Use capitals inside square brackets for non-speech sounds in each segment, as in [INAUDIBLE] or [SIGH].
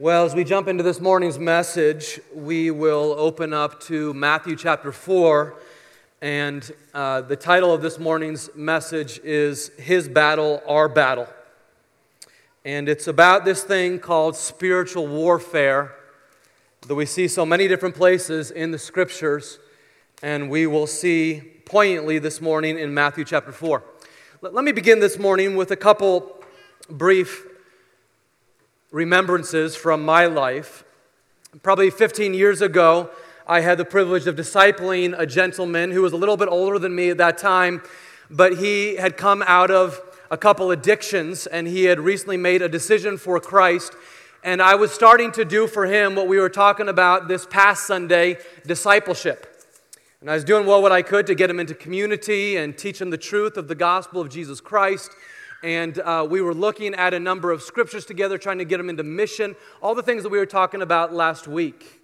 Well, as we jump into this morning's message, we will open up to Matthew chapter 4. And uh, the title of this morning's message is His Battle, Our Battle. And it's about this thing called spiritual warfare that we see so many different places in the scriptures. And we will see poignantly this morning in Matthew chapter 4. Let me begin this morning with a couple brief remembrances from my life. Probably 15 years ago, I had the privilege of discipling a gentleman who was a little bit older than me at that time, but he had come out of a couple addictions and he had recently made a decision for Christ. And I was starting to do for him what we were talking about this past Sunday discipleship. And I was doing well what I could to get him into community and teach him the truth of the gospel of Jesus Christ and uh, we were looking at a number of scriptures together, trying to get them into mission, all the things that we were talking about last week.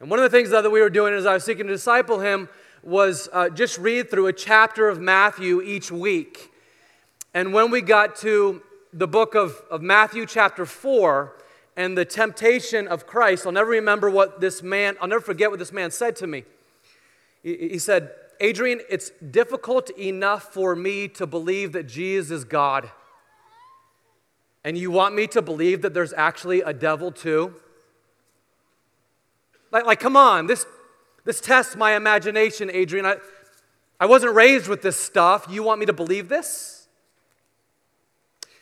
And one of the things that we were doing as I was seeking to disciple him was uh, just read through a chapter of Matthew each week. And when we got to the book of, of Matthew, chapter 4, and the temptation of Christ, I'll never remember what this man, I'll never forget what this man said to me. He, he said, Adrian, it's difficult enough for me to believe that Jesus is God. And you want me to believe that there's actually a devil too? Like, like come on, this, this tests my imagination, Adrian. I, I wasn't raised with this stuff. You want me to believe this?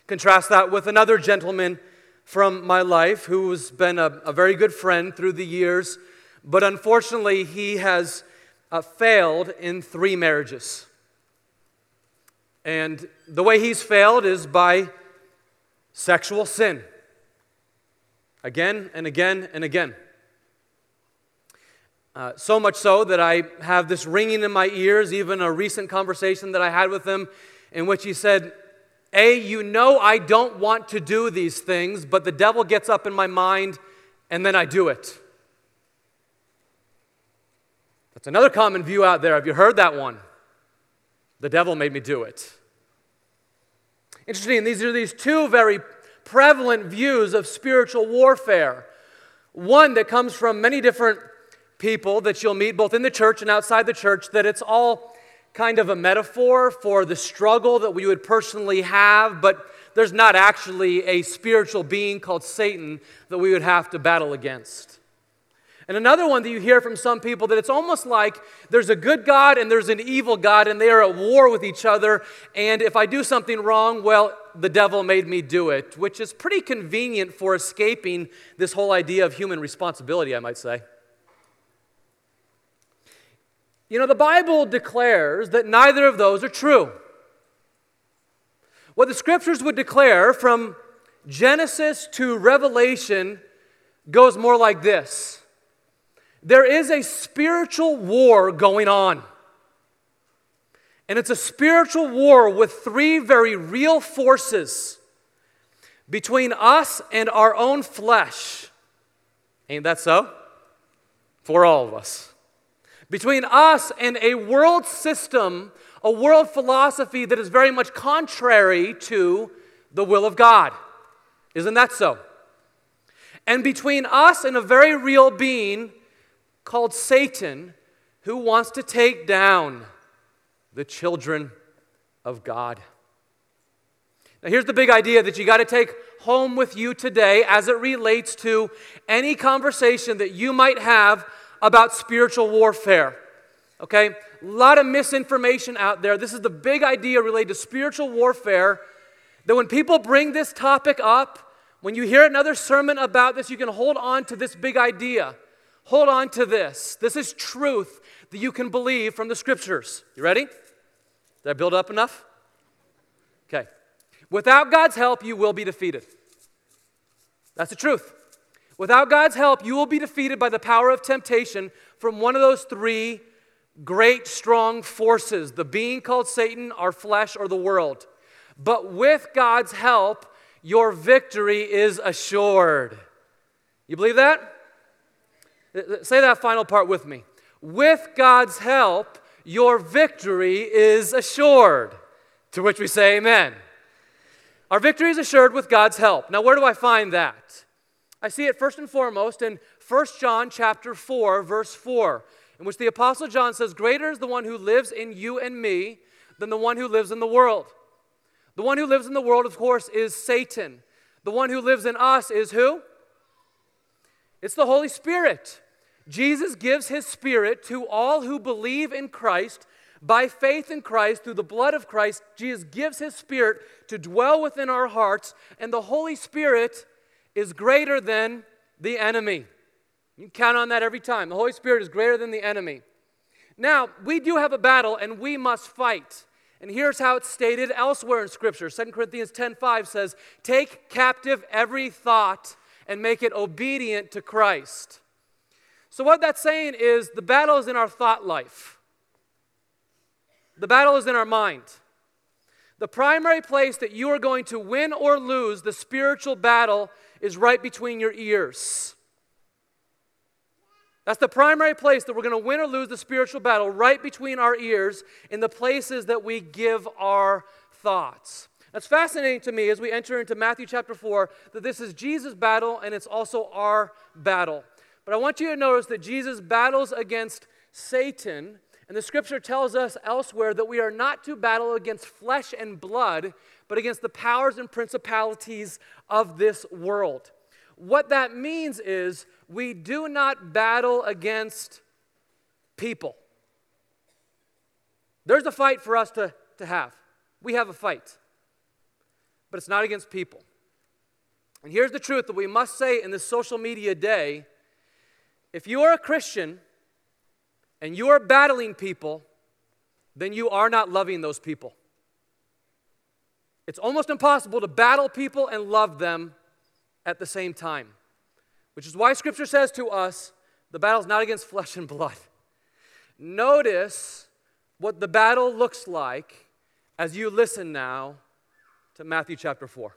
Contrast that with another gentleman from my life who's been a, a very good friend through the years, but unfortunately, he has uh, failed in three marriages. And the way he's failed is by sexual sin. Again and again and again. Uh, so much so that I have this ringing in my ears, even a recent conversation that I had with him in which he said, A, you know I don't want to do these things, but the devil gets up in my mind and then I do it. That's another common view out there. Have you heard that one? The devil made me do it. Interesting, these are these two very prevalent views of spiritual warfare. One that comes from many different people that you'll meet both in the church and outside the church, that it's all kind of a metaphor for the struggle that we would personally have, but there's not actually a spiritual being called Satan that we would have to battle against. And another one that you hear from some people that it's almost like there's a good God and there's an evil God and they are at war with each other. And if I do something wrong, well, the devil made me do it, which is pretty convenient for escaping this whole idea of human responsibility, I might say. You know, the Bible declares that neither of those are true. What the scriptures would declare from Genesis to Revelation goes more like this there is a spiritual war going on. And it's a spiritual war with three very real forces between us and our own flesh. Ain't that so? For all of us. Between us and a world system, a world philosophy that is very much contrary to the will of God. Isn't that so? And between us and a very real being called Satan who wants to take down the children of God. Now, here's the big idea that you got to take home with you today as it relates to any conversation that you might have about spiritual warfare. Okay? A lot of misinformation out there. This is the big idea related to spiritual warfare that when people bring this topic up, when you hear another sermon about this, you can hold on to this big idea Hold on to this. This is truth that you can believe from the scriptures. You ready? Did I build up enough? Okay. Without God's help, you will be defeated. That's the truth. Without God's help, you will be defeated by the power of temptation from one of those three great, strong forces the being called Satan, our flesh, or the world. But with God's help, your victory is assured. You believe that? Say that final part with me. With God's help, your victory is assured. To which we say, Amen. Our victory is assured with God's help. Now, where do I find that? I see it first and foremost in 1 John chapter 4 verse 4 in which the apostle John says greater is the one who lives in you and me than the one who lives in the world. The one who lives in the world of course is Satan. The one who lives in us is who? It's the Holy Spirit. Jesus gives his spirit to all who believe in Christ by faith in Christ, through the blood of Christ, Jesus gives his spirit to dwell within our hearts, and the Holy Spirit is greater than the enemy. You count on that every time. The Holy Spirit is greater than the enemy. Now, we do have a battle and we must fight. And here's how it's stated elsewhere in Scripture. 2 Corinthians 10:5 says, Take captive every thought and make it obedient to Christ. So, what that's saying is the battle is in our thought life. The battle is in our mind. The primary place that you are going to win or lose the spiritual battle is right between your ears. That's the primary place that we're going to win or lose the spiritual battle, right between our ears, in the places that we give our thoughts. That's fascinating to me as we enter into Matthew chapter 4 that this is Jesus' battle and it's also our battle. But I want you to notice that Jesus battles against Satan and the scripture tells us elsewhere that we are not to battle against flesh and blood, but against the powers and principalities of this world. What that means is we do not battle against people. There's a fight for us to, to have. We have a fight, but it's not against people. And here's the truth that we must say in this social media day if you are a Christian, and you are battling people, then you are not loving those people. It's almost impossible to battle people and love them at the same time, which is why Scripture says to us the battle is not against flesh and blood. Notice what the battle looks like as you listen now to Matthew chapter 4.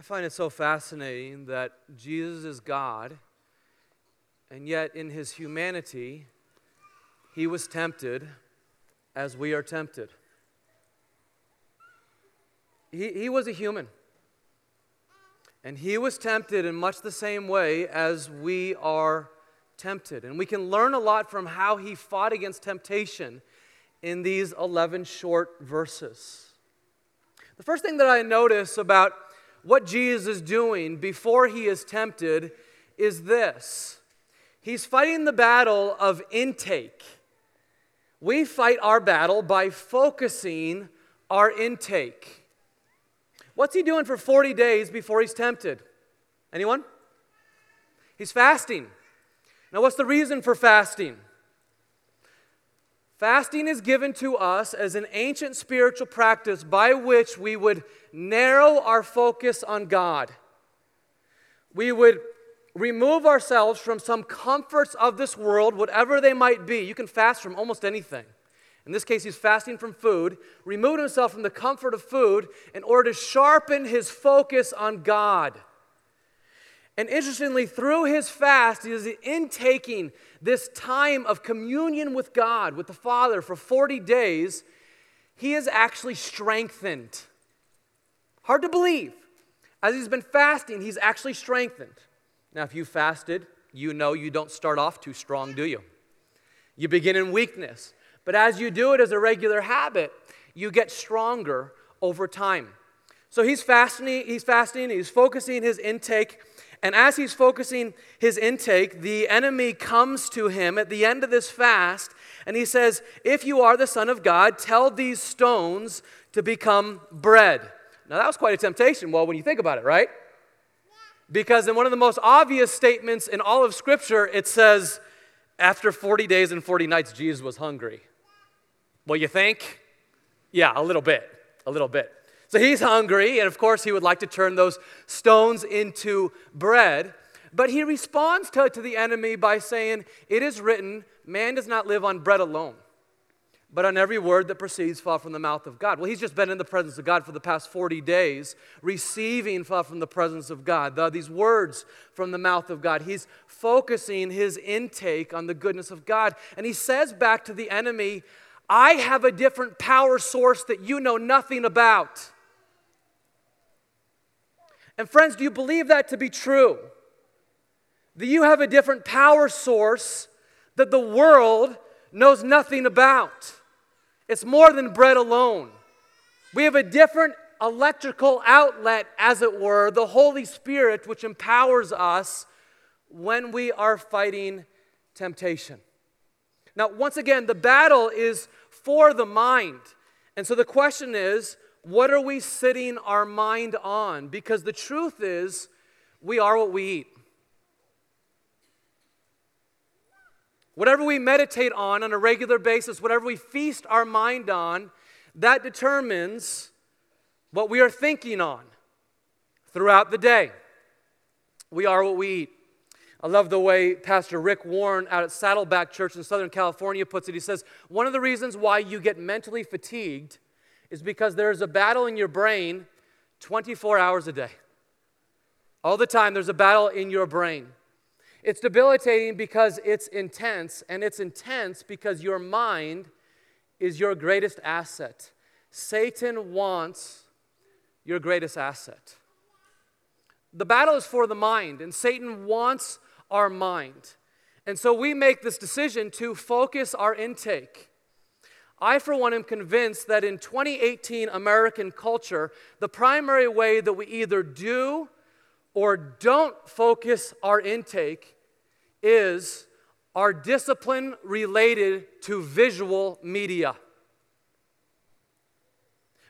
I find it so fascinating that Jesus is God, and yet in his humanity, he was tempted as we are tempted. He, he was a human. And he was tempted in much the same way as we are tempted. And we can learn a lot from how he fought against temptation in these 11 short verses. The first thing that I notice about what Jesus is doing before he is tempted is this He's fighting the battle of intake. We fight our battle by focusing our intake. What's he doing for 40 days before he's tempted? Anyone? He's fasting. Now, what's the reason for fasting? Fasting is given to us as an ancient spiritual practice by which we would narrow our focus on God. We would remove ourselves from some comforts of this world, whatever they might be. You can fast from almost anything. In this case, he's fasting from food, removed himself from the comfort of food in order to sharpen his focus on God. And interestingly, through his fast, he is intaking this time of communion with God, with the Father, for 40 days. He is actually strengthened. Hard to believe. As he's been fasting, he's actually strengthened. Now, if you fasted, you know you don't start off too strong, do you? You begin in weakness. But as you do it as a regular habit, you get stronger over time. So he's fasting, he's fasting, he's focusing his intake. And as he's focusing his intake, the enemy comes to him at the end of this fast and he says, If you are the Son of God, tell these stones to become bread. Now, that was quite a temptation. Well, when you think about it, right? Because in one of the most obvious statements in all of Scripture, it says, After 40 days and 40 nights, Jesus was hungry. Well, you think? Yeah, a little bit. A little bit. So he's hungry, and of course, he would like to turn those stones into bread. But he responds to, to the enemy by saying, It is written, man does not live on bread alone, but on every word that proceeds from the mouth of God. Well, he's just been in the presence of God for the past 40 days, receiving from the presence of God, the, these words from the mouth of God. He's focusing his intake on the goodness of God. And he says back to the enemy, I have a different power source that you know nothing about. And friends, do you believe that to be true? That you have a different power source that the world knows nothing about. It's more than bread alone. We have a different electrical outlet, as it were, the Holy Spirit, which empowers us when we are fighting temptation. Now, once again, the battle is for the mind. And so the question is, what are we sitting our mind on? Because the truth is, we are what we eat. Whatever we meditate on on a regular basis, whatever we feast our mind on, that determines what we are thinking on throughout the day. We are what we eat. I love the way Pastor Rick Warren out at Saddleback Church in Southern California puts it. He says, One of the reasons why you get mentally fatigued is because there's a battle in your brain 24 hours a day. All the time, there's a battle in your brain. It's debilitating because it's intense, and it's intense because your mind is your greatest asset. Satan wants your greatest asset. The battle is for the mind, and Satan wants our mind. And so we make this decision to focus our intake. I, for one, am convinced that in 2018 American culture, the primary way that we either do or don't focus our intake is our discipline related to visual media.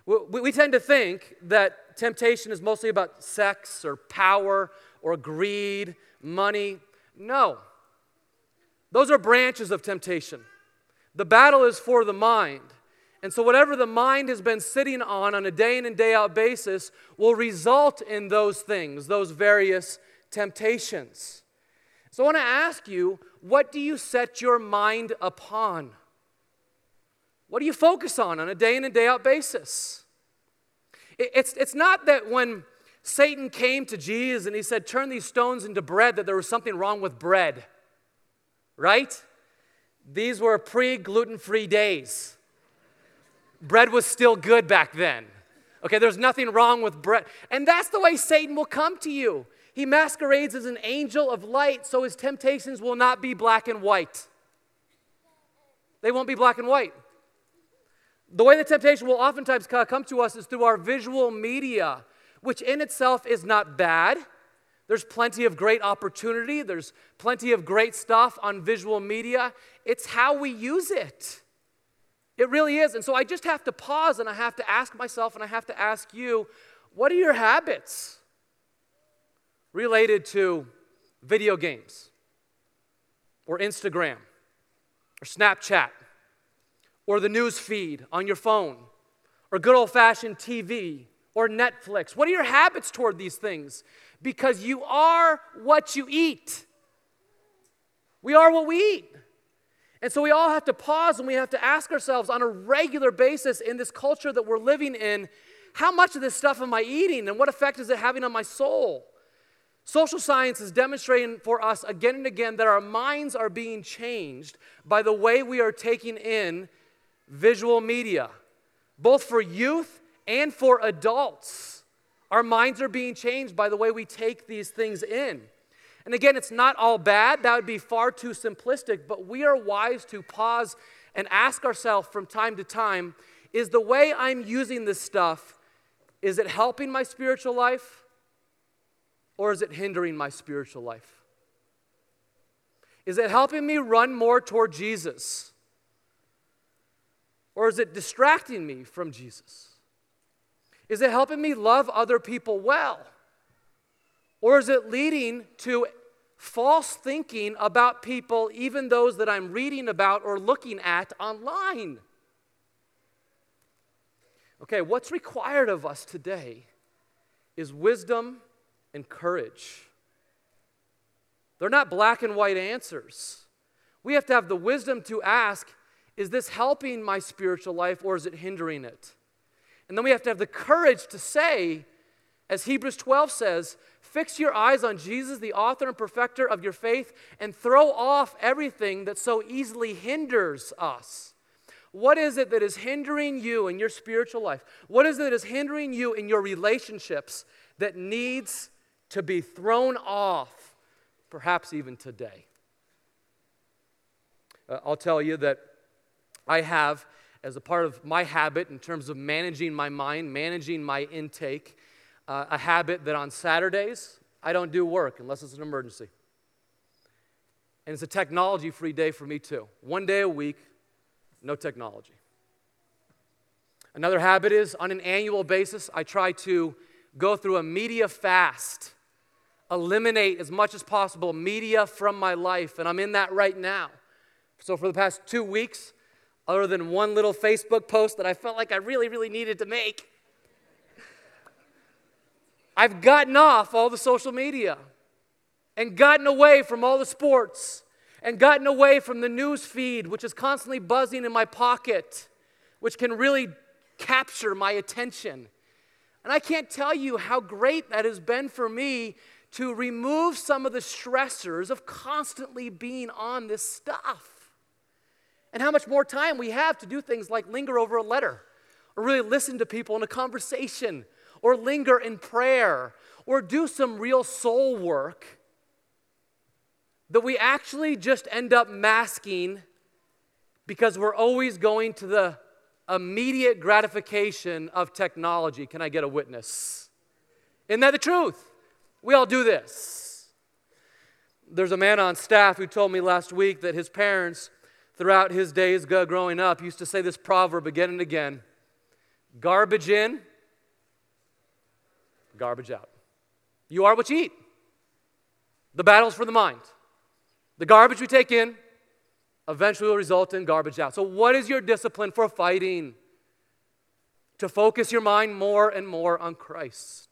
We, we, tend to think that temptation is mostly about sex or power or greed, money. No. Those are branches of temptation. The battle is for the mind. And so, whatever the mind has been sitting on on a day in and day out basis will result in those things, those various temptations. So, I want to ask you what do you set your mind upon? What do you focus on on a day in and day out basis? It's, it's not that when Satan came to Jesus and he said, Turn these stones into bread, that there was something wrong with bread. Right? These were pre gluten free days. Bread was still good back then. Okay, there's nothing wrong with bread. And that's the way Satan will come to you. He masquerades as an angel of light, so his temptations will not be black and white. They won't be black and white. The way the temptation will oftentimes come to us is through our visual media which in itself is not bad. There's plenty of great opportunity, there's plenty of great stuff on visual media. It's how we use it. It really is. And so I just have to pause and I have to ask myself and I have to ask you what are your habits related to video games or Instagram or Snapchat or the news feed on your phone or good old fashioned TV or Netflix? What are your habits toward these things? Because you are what you eat. We are what we eat. And so we all have to pause and we have to ask ourselves on a regular basis in this culture that we're living in how much of this stuff am I eating and what effect is it having on my soul? Social science is demonstrating for us again and again that our minds are being changed by the way we are taking in visual media, both for youth and for adults. Our minds are being changed by the way we take these things in. And again, it's not all bad, that would be far too simplistic, but we are wise to pause and ask ourselves from time to time is the way I'm using this stuff, is it helping my spiritual life or is it hindering my spiritual life? Is it helping me run more toward Jesus? Or is it distracting me from Jesus? Is it helping me love other people well? Or is it leading to false thinking about people, even those that I'm reading about or looking at online? Okay, what's required of us today is wisdom and courage. They're not black and white answers. We have to have the wisdom to ask is this helping my spiritual life or is it hindering it? And then we have to have the courage to say, as Hebrews 12 says, Fix your eyes on Jesus, the author and perfecter of your faith, and throw off everything that so easily hinders us. What is it that is hindering you in your spiritual life? What is it that is hindering you in your relationships that needs to be thrown off, perhaps even today? Uh, I'll tell you that I have, as a part of my habit in terms of managing my mind, managing my intake, uh, a habit that on Saturdays, I don't do work unless it's an emergency. And it's a technology free day for me, too. One day a week, no technology. Another habit is on an annual basis, I try to go through a media fast, eliminate as much as possible media from my life, and I'm in that right now. So, for the past two weeks, other than one little Facebook post that I felt like I really, really needed to make, I've gotten off all the social media and gotten away from all the sports and gotten away from the news feed, which is constantly buzzing in my pocket, which can really capture my attention. And I can't tell you how great that has been for me to remove some of the stressors of constantly being on this stuff. And how much more time we have to do things like linger over a letter or really listen to people in a conversation or linger in prayer or do some real soul work that we actually just end up masking because we're always going to the immediate gratification of technology. Can I get a witness? Isn't that the truth? We all do this. There's a man on staff who told me last week that his parents, throughout his days growing up, used to say this proverb again and again garbage in, garbage out. You are what you eat. The battle's for the mind. The garbage we take in eventually will result in garbage out. So, what is your discipline for fighting? To focus your mind more and more on Christ.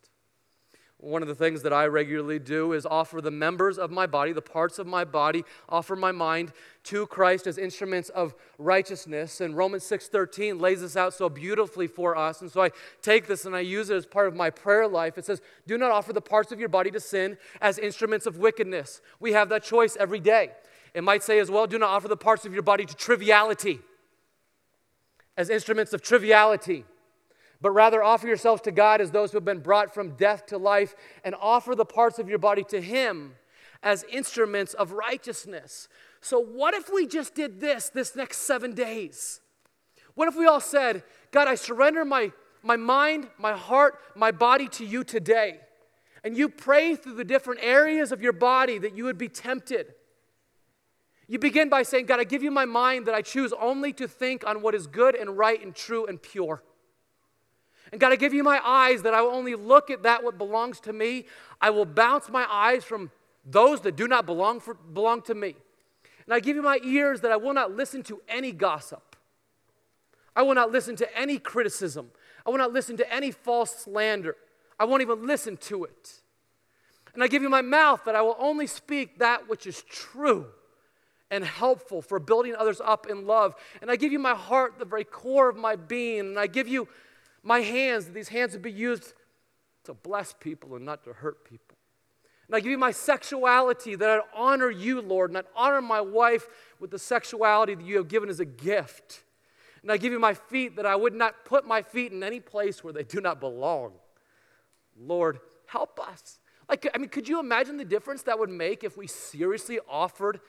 One of the things that I regularly do is offer the members of my body, the parts of my body, offer my mind to Christ as instruments of righteousness. And Romans 6:13 lays this out so beautifully for us. And so I take this and I use it as part of my prayer life. It says, "Do not offer the parts of your body to sin as instruments of wickedness." We have that choice every day. It might say as well, "Do not offer the parts of your body to triviality as instruments of triviality." But rather offer yourselves to God as those who have been brought from death to life, and offer the parts of your body to Him as instruments of righteousness. So, what if we just did this this next seven days? What if we all said, God, I surrender my, my mind, my heart, my body to you today? And you pray through the different areas of your body that you would be tempted. You begin by saying, God, I give you my mind that I choose only to think on what is good and right and true and pure. And God, I give you my eyes that I will only look at that what belongs to me. I will bounce my eyes from those that do not belong, for, belong to me. And I give you my ears that I will not listen to any gossip. I will not listen to any criticism. I will not listen to any false slander. I won't even listen to it. And I give you my mouth that I will only speak that which is true and helpful for building others up in love. And I give you my heart, the very core of my being. And I give you my hands, that these hands would be used to bless people and not to hurt people. And I give you my sexuality, that I'd honor you, Lord, and I'd honor my wife with the sexuality that you have given as a gift. And I give you my feet, that I would not put my feet in any place where they do not belong. Lord, help us. Like, I mean, could you imagine the difference that would make if we seriously offered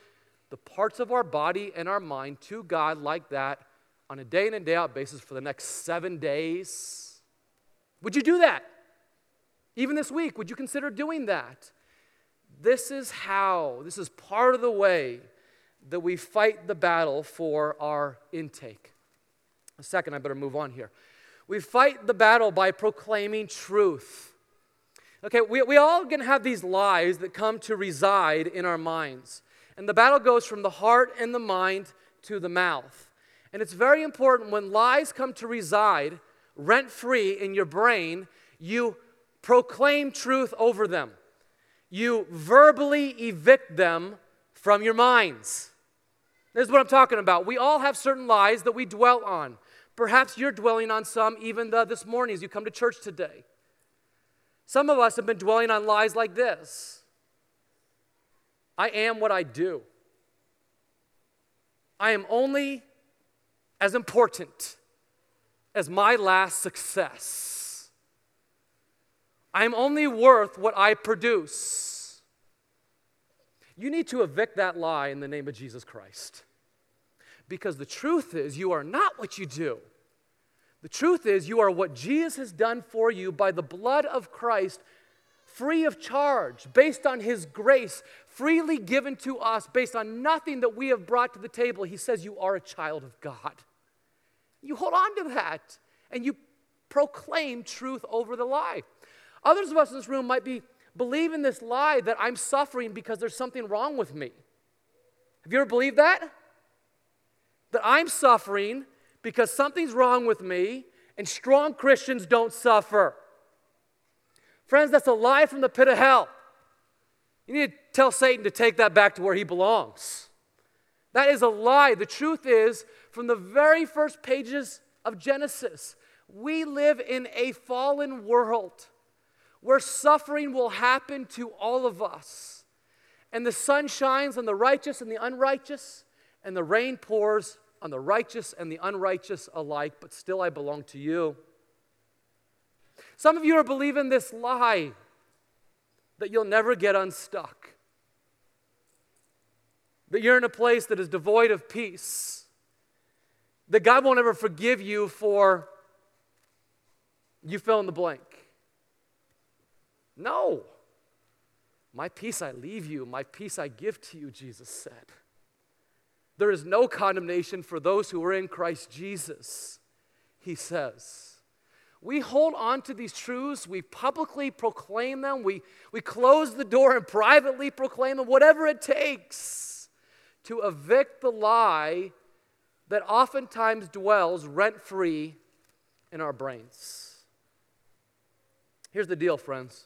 the parts of our body and our mind to God like that on a day in and day out basis for the next seven days? Would you do that? Even this week, would you consider doing that? This is how, this is part of the way that we fight the battle for our intake. A second, I better move on here. We fight the battle by proclaiming truth. Okay, we, we all to have these lies that come to reside in our minds. And the battle goes from the heart and the mind to the mouth. And it's very important when lies come to reside rent free in your brain, you proclaim truth over them. You verbally evict them from your minds. This is what I'm talking about. We all have certain lies that we dwell on. Perhaps you're dwelling on some even the, this morning as you come to church today. Some of us have been dwelling on lies like this I am what I do. I am only as important as my last success. I am only worth what I produce. You need to evict that lie in the name of Jesus Christ. Because the truth is, you are not what you do. The truth is, you are what Jesus has done for you by the blood of Christ free of charge, based on His grace, freely given to us, based on nothing that we have brought to the table. He says, You are a child of God. You hold on to that and you proclaim truth over the lie. Others of us in this room might be believing this lie that I'm suffering because there's something wrong with me. Have you ever believed that? That I'm suffering because something's wrong with me and strong Christians don't suffer. Friends, that's a lie from the pit of hell. You need to tell Satan to take that back to where he belongs. That is a lie. The truth is, from the very first pages of Genesis, we live in a fallen world where suffering will happen to all of us. And the sun shines on the righteous and the unrighteous, and the rain pours on the righteous and the unrighteous alike, but still I belong to you. Some of you are believing this lie that you'll never get unstuck, that you're in a place that is devoid of peace, that God won't ever forgive you for you fill in the blank. No. My peace I leave you, my peace I give to you, Jesus said. There is no condemnation for those who are in Christ Jesus, he says. We hold on to these truths, we publicly proclaim them, we, we close the door and privately proclaim them, whatever it takes to evict the lie that oftentimes dwells rent free in our brains. Here's the deal, friends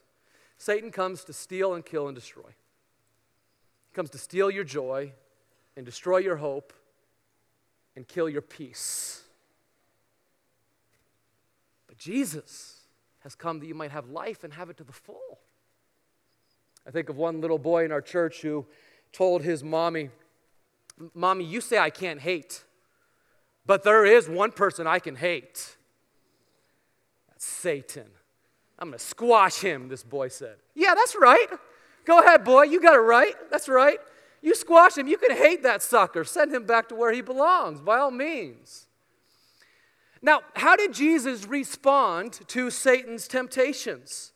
Satan comes to steal and kill and destroy. He comes to steal your joy and destroy your hope and kill your peace. Jesus has come that you might have life and have it to the full. I think of one little boy in our church who told his mommy, Mommy, you say I can't hate, but there is one person I can hate. That's Satan. I'm going to squash him, this boy said. Yeah, that's right. Go ahead, boy. You got it right. That's right. You squash him. You can hate that sucker. Send him back to where he belongs, by all means. Now, how did Jesus respond to Satan's temptations?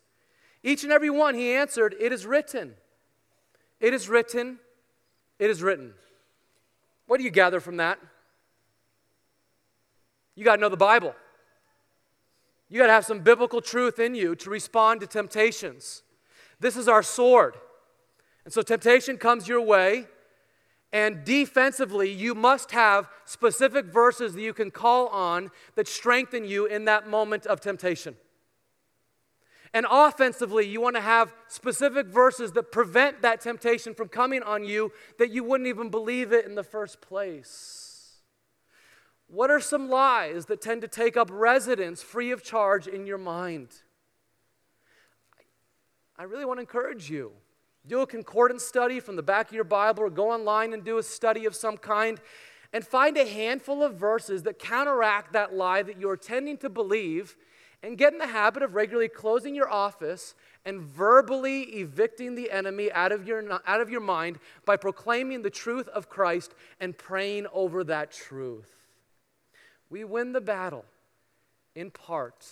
Each and every one he answered, It is written. It is written. It is written. What do you gather from that? You got to know the Bible. You got to have some biblical truth in you to respond to temptations. This is our sword. And so temptation comes your way, and defensively, you must have specific verses that you can call on that strengthen you in that moment of temptation. And offensively, you want to have specific verses that prevent that temptation from coming on you that you wouldn't even believe it in the first place. What are some lies that tend to take up residence free of charge in your mind? I really want to encourage you. Do a concordance study from the back of your Bible or go online and do a study of some kind and find a handful of verses that counteract that lie that you're tending to believe and get in the habit of regularly closing your office and verbally evicting the enemy out of your, out of your mind by proclaiming the truth of Christ and praying over that truth. We win the battle in part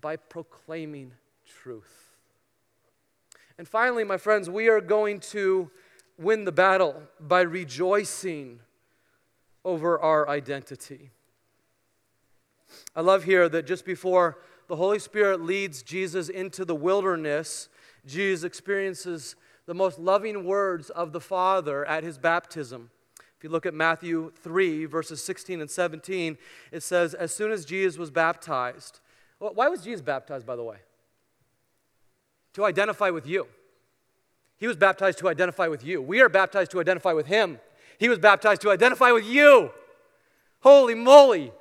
by proclaiming truth. And finally, my friends, we are going to win the battle by rejoicing over our identity. I love here that just before the Holy Spirit leads Jesus into the wilderness, Jesus experiences the most loving words of the Father at his baptism. If you look at Matthew 3, verses 16 and 17, it says, As soon as Jesus was baptized, why was Jesus baptized, by the way? To identify with you. He was baptized to identify with you. We are baptized to identify with him. He was baptized to identify with you. Holy moly.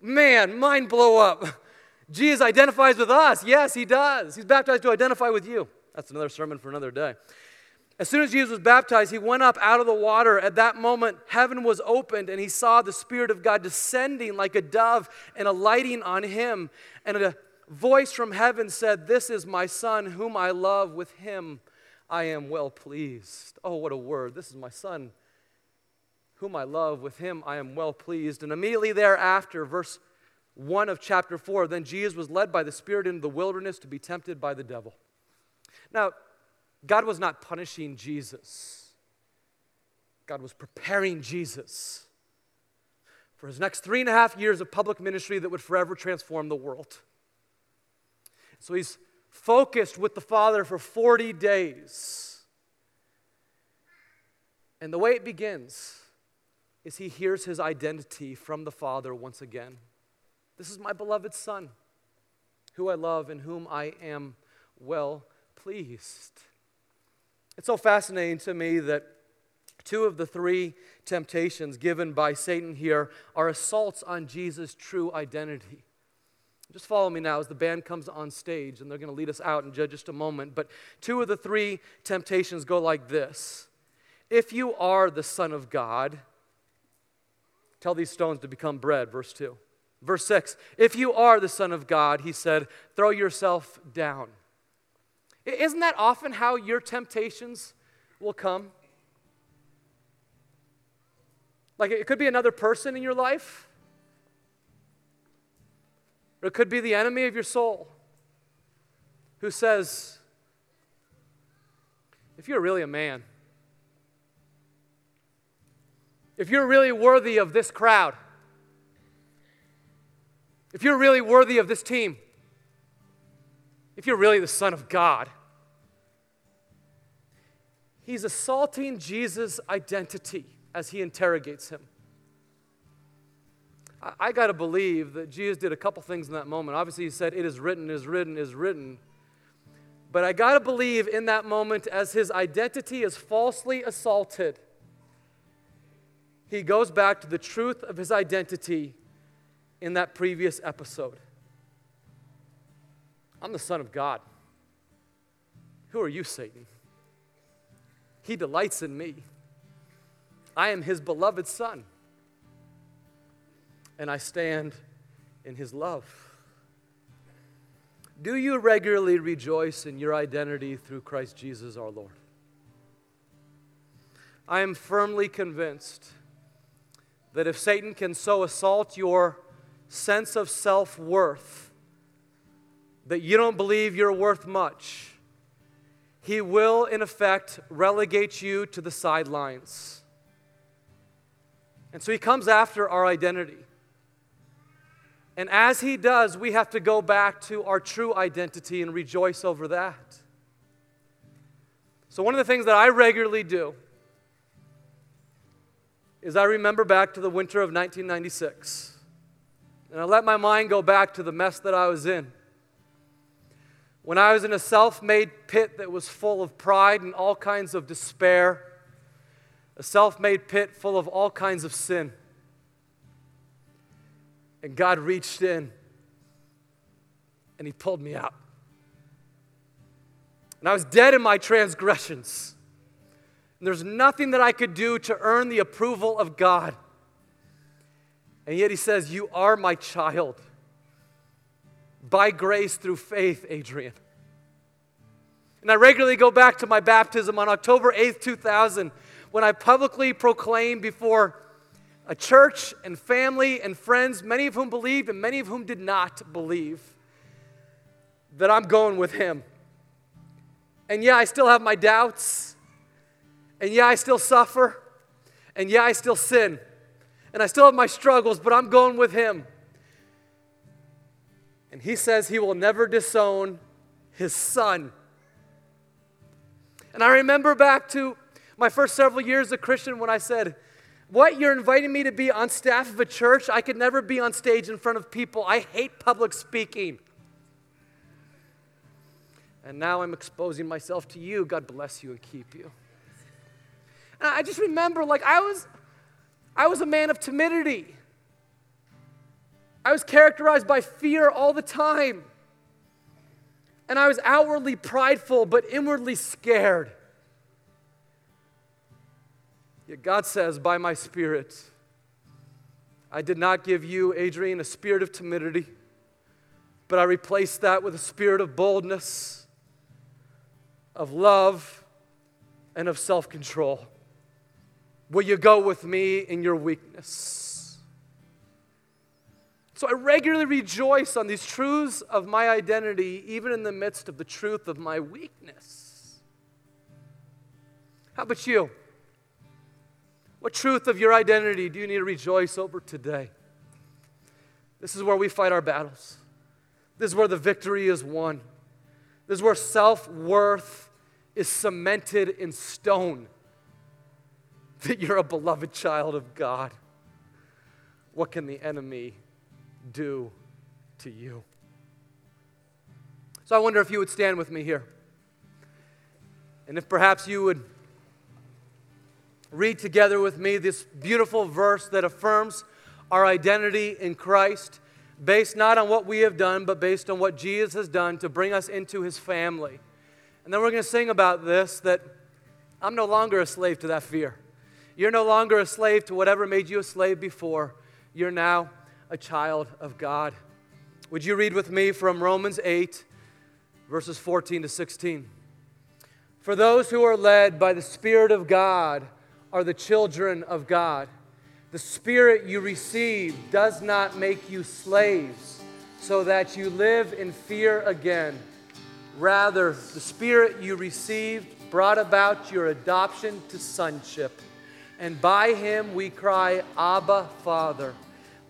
Man, mind blow up. [LAUGHS] Jesus identifies with us. Yes, he does. He's baptized to identify with you. That's another sermon for another day. As soon as Jesus was baptized, he went up out of the water. At that moment, heaven was opened, and he saw the Spirit of God descending like a dove and alighting on him. And a voice from heaven said, This is my Son, whom I love. With him I am well pleased. Oh, what a word. This is my Son, whom I love, with him I am well pleased. And immediately thereafter, verse 1 of chapter 4, then Jesus was led by the Spirit into the wilderness to be tempted by the devil. Now, God was not punishing Jesus, God was preparing Jesus for his next three and a half years of public ministry that would forever transform the world. So he's focused with the Father for 40 days. And the way it begins is he hears his identity from the Father once again. This is my beloved Son, who I love and whom I am well pleased. It's so fascinating to me that two of the three temptations given by Satan here are assaults on Jesus' true identity. Just follow me now as the band comes on stage, and they're going to lead us out in just a moment. But two of the three temptations go like this If you are the Son of God, Tell these stones to become bread, verse 2. Verse 6 If you are the Son of God, he said, throw yourself down. Isn't that often how your temptations will come? Like it could be another person in your life, or it could be the enemy of your soul who says, if you're really a man, if you're really worthy of this crowd, if you're really worthy of this team, if you're really the Son of God, he's assaulting Jesus' identity as he interrogates him. I, got to believe that Jesus did a couple things in that moment. Obviously, he said, It is written, is written, is written. But I got to believe in that moment, as his identity is falsely assaulted, he goes back to the truth of his identity in that previous episode. I'm the Son of God. Who are you, Satan? He delights in me. I am his beloved Son. And I stand in his love. Do you regularly rejoice in your identity through Christ Jesus our Lord? I am firmly convinced that if Satan can so assault your sense of self worth that you don't believe you're worth much, he will, in effect, relegate you to the sidelines. And so he comes after our identity. And as he does, we have to go back to our true identity and rejoice over that. So, one of the things that I regularly do is I remember back to the winter of 1996. And I let my mind go back to the mess that I was in. When I was in a self made pit that was full of pride and all kinds of despair, a self made pit full of all kinds of sin. And God reached in and He pulled me out. And I was dead in my transgressions. And there's nothing that I could do to earn the approval of God. And yet He says, You are my child. By grace through faith, Adrian. And I regularly go back to my baptism on October 8th, 2000, when I publicly proclaimed before a church and family and friends, many of whom believed and many of whom did not believe, that I'm going with Him. And yeah, I still have my doubts. And yeah, I still suffer. And yeah, I still sin. And I still have my struggles, but I'm going with Him. And He says He will never disown His Son. And I remember back to my first several years as a Christian when I said, What? You're inviting me to be on staff of a church? I could never be on stage in front of people. I hate public speaking. And now I'm exposing myself to you. God bless you and keep you. And I just remember, like, I was, I was a man of timidity. I was characterized by fear all the time. And I was outwardly prideful, but inwardly scared. Yet God says, by my Spirit, I did not give you, Adrian, a spirit of timidity, but I replaced that with a spirit of boldness of love and of self control. Will you go with me in your weakness? So I regularly rejoice on these truths of my identity, even in the midst of the truth of my weakness. How about you? What truth of your identity do you need to rejoice over today? This is where we fight our battles. This is where the victory is won. This is where self worth is cemented in stone [LAUGHS] that you're a beloved child of God. What can the enemy do to you? So I wonder if you would stand with me here. And if perhaps you would read together with me this beautiful verse that affirms our identity in Christ, based not on what we have done, but based on what Jesus has done to bring us into his family. And then we're going to sing about this that I'm no longer a slave to that fear. You're no longer a slave to whatever made you a slave before. You're now a child of God. Would you read with me from Romans 8, verses 14 to 16? For those who are led by the Spirit of God are the children of God. The Spirit you receive does not make you slaves, so that you live in fear again. Rather, the Spirit you received brought about your adoption to sonship. And by him we cry, Abba, Father.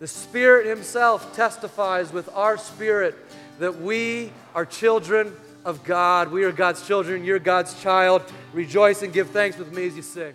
The Spirit Himself testifies with our spirit that we are children of God. We are God's children. You're God's child. Rejoice and give thanks with me as you sing.